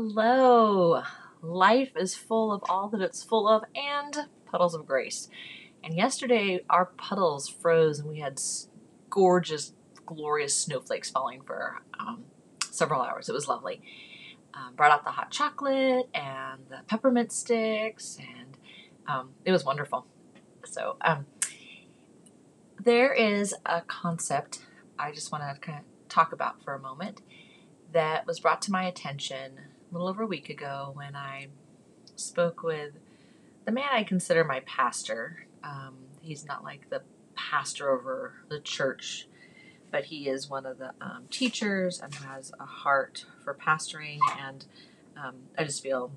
Hello. Life is full of all that it's full of and puddles of grace. And yesterday, our puddles froze and we had gorgeous, glorious snowflakes falling for um, several hours. It was lovely. Um, brought out the hot chocolate and the peppermint sticks, and um, it was wonderful. So, um, there is a concept I just want to kind of talk about for a moment that was brought to my attention a little over a week ago when I spoke with the man I consider my pastor. Um, he's not like the pastor over the church, but he is one of the um, teachers and has a heart for pastoring. And um, I just feel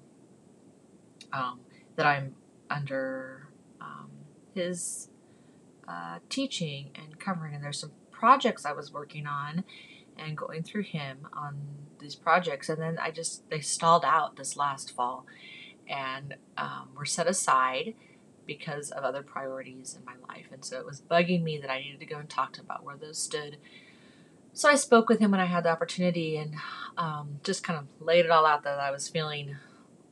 um, that I'm under um, his uh, teaching and covering. And there's some projects I was working on and going through him on these projects. And then I just, they stalled out this last fall and um, were set aside because of other priorities in my life. And so it was bugging me that I needed to go and talk to him about where those stood. So I spoke with him when I had the opportunity and um, just kind of laid it all out that I was feeling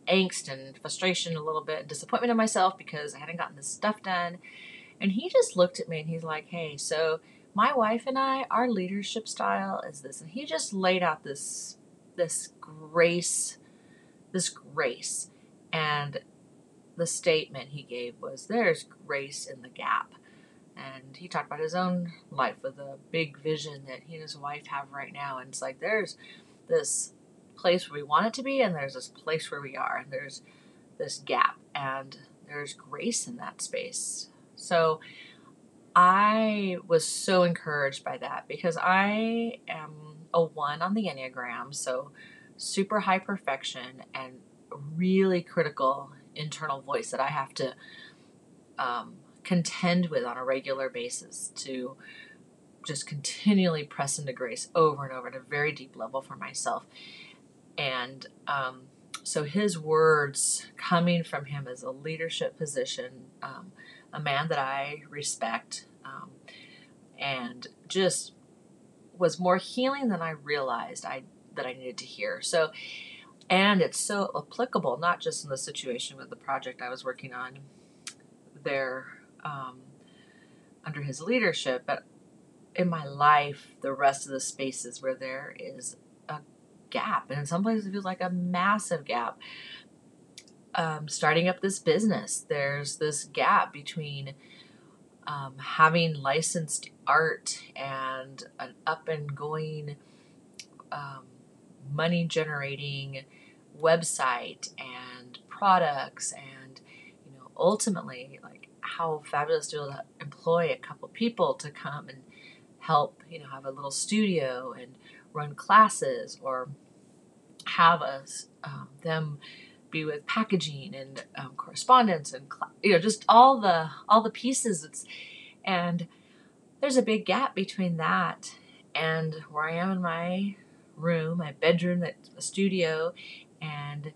angst and frustration a little bit disappointment in myself because I hadn't gotten this stuff done. And he just looked at me and he's like, hey, so my wife and I, our leadership style is this. And he just laid out this this grace, this grace. And the statement he gave was there's grace in the gap. And he talked about his own life with a big vision that he and his wife have right now. And it's like there's this place where we want it to be, and there's this place where we are, and there's this gap, and there's grace in that space. So I was so encouraged by that because I am a one on the Enneagram, so super high perfection and really critical internal voice that I have to um, contend with on a regular basis to just continually press into grace over and over at a very deep level for myself. And um, so his words coming from him as a leadership position, um, a man that I respect, um, and just was more healing than I realized I that I needed to hear. So, and it's so applicable, not just in the situation with the project I was working on there um, under his leadership, but in my life, the rest of the spaces where there is a gap, and in some places it feels like a massive gap. Um, starting up this business, there's this gap between um, having licensed art and an up and going um, money generating website and products and you know ultimately like how fabulous to employ a couple people to come and help you know have a little studio and run classes or have us um, them be with packaging and um, correspondence and you know just all the all the pieces. It's and there's a big gap between that and where I am in my room, my bedroom, that's a studio, and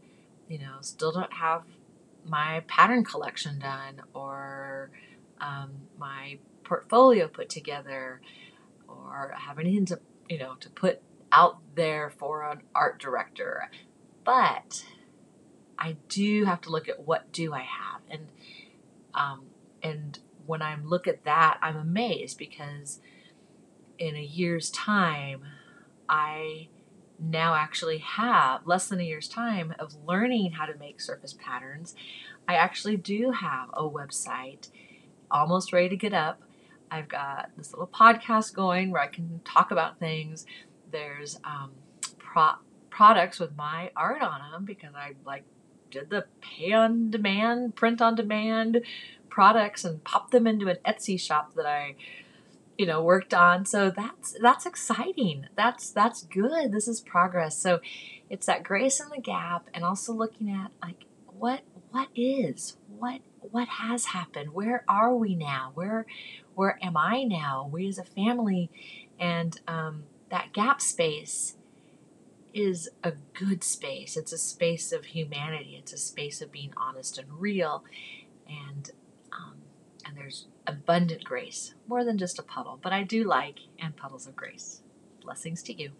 you know still don't have my pattern collection done or um, my portfolio put together or have anything to you know to put out there for an art director. But I do have to look at what do I have, and um, and when I look at that, I'm amazed because in a year's time, I now actually have less than a year's time of learning how to make surface patterns. I actually do have a website almost ready to get up. I've got this little podcast going where I can talk about things. There's um, pro- products with my art on them because I like did the pay on demand, print on demand products and popped them into an Etsy shop that I you know worked on. So that's that's exciting. That's that's good. This is progress. So it's that grace in the gap and also looking at like what what is what what has happened? Where are we now? Where where am i now? We as a family and um, that gap space is a good space. It's a space of humanity. It's a space of being honest and real, and um, and there's abundant grace, more than just a puddle. But I do like and puddles of grace. Blessings to you.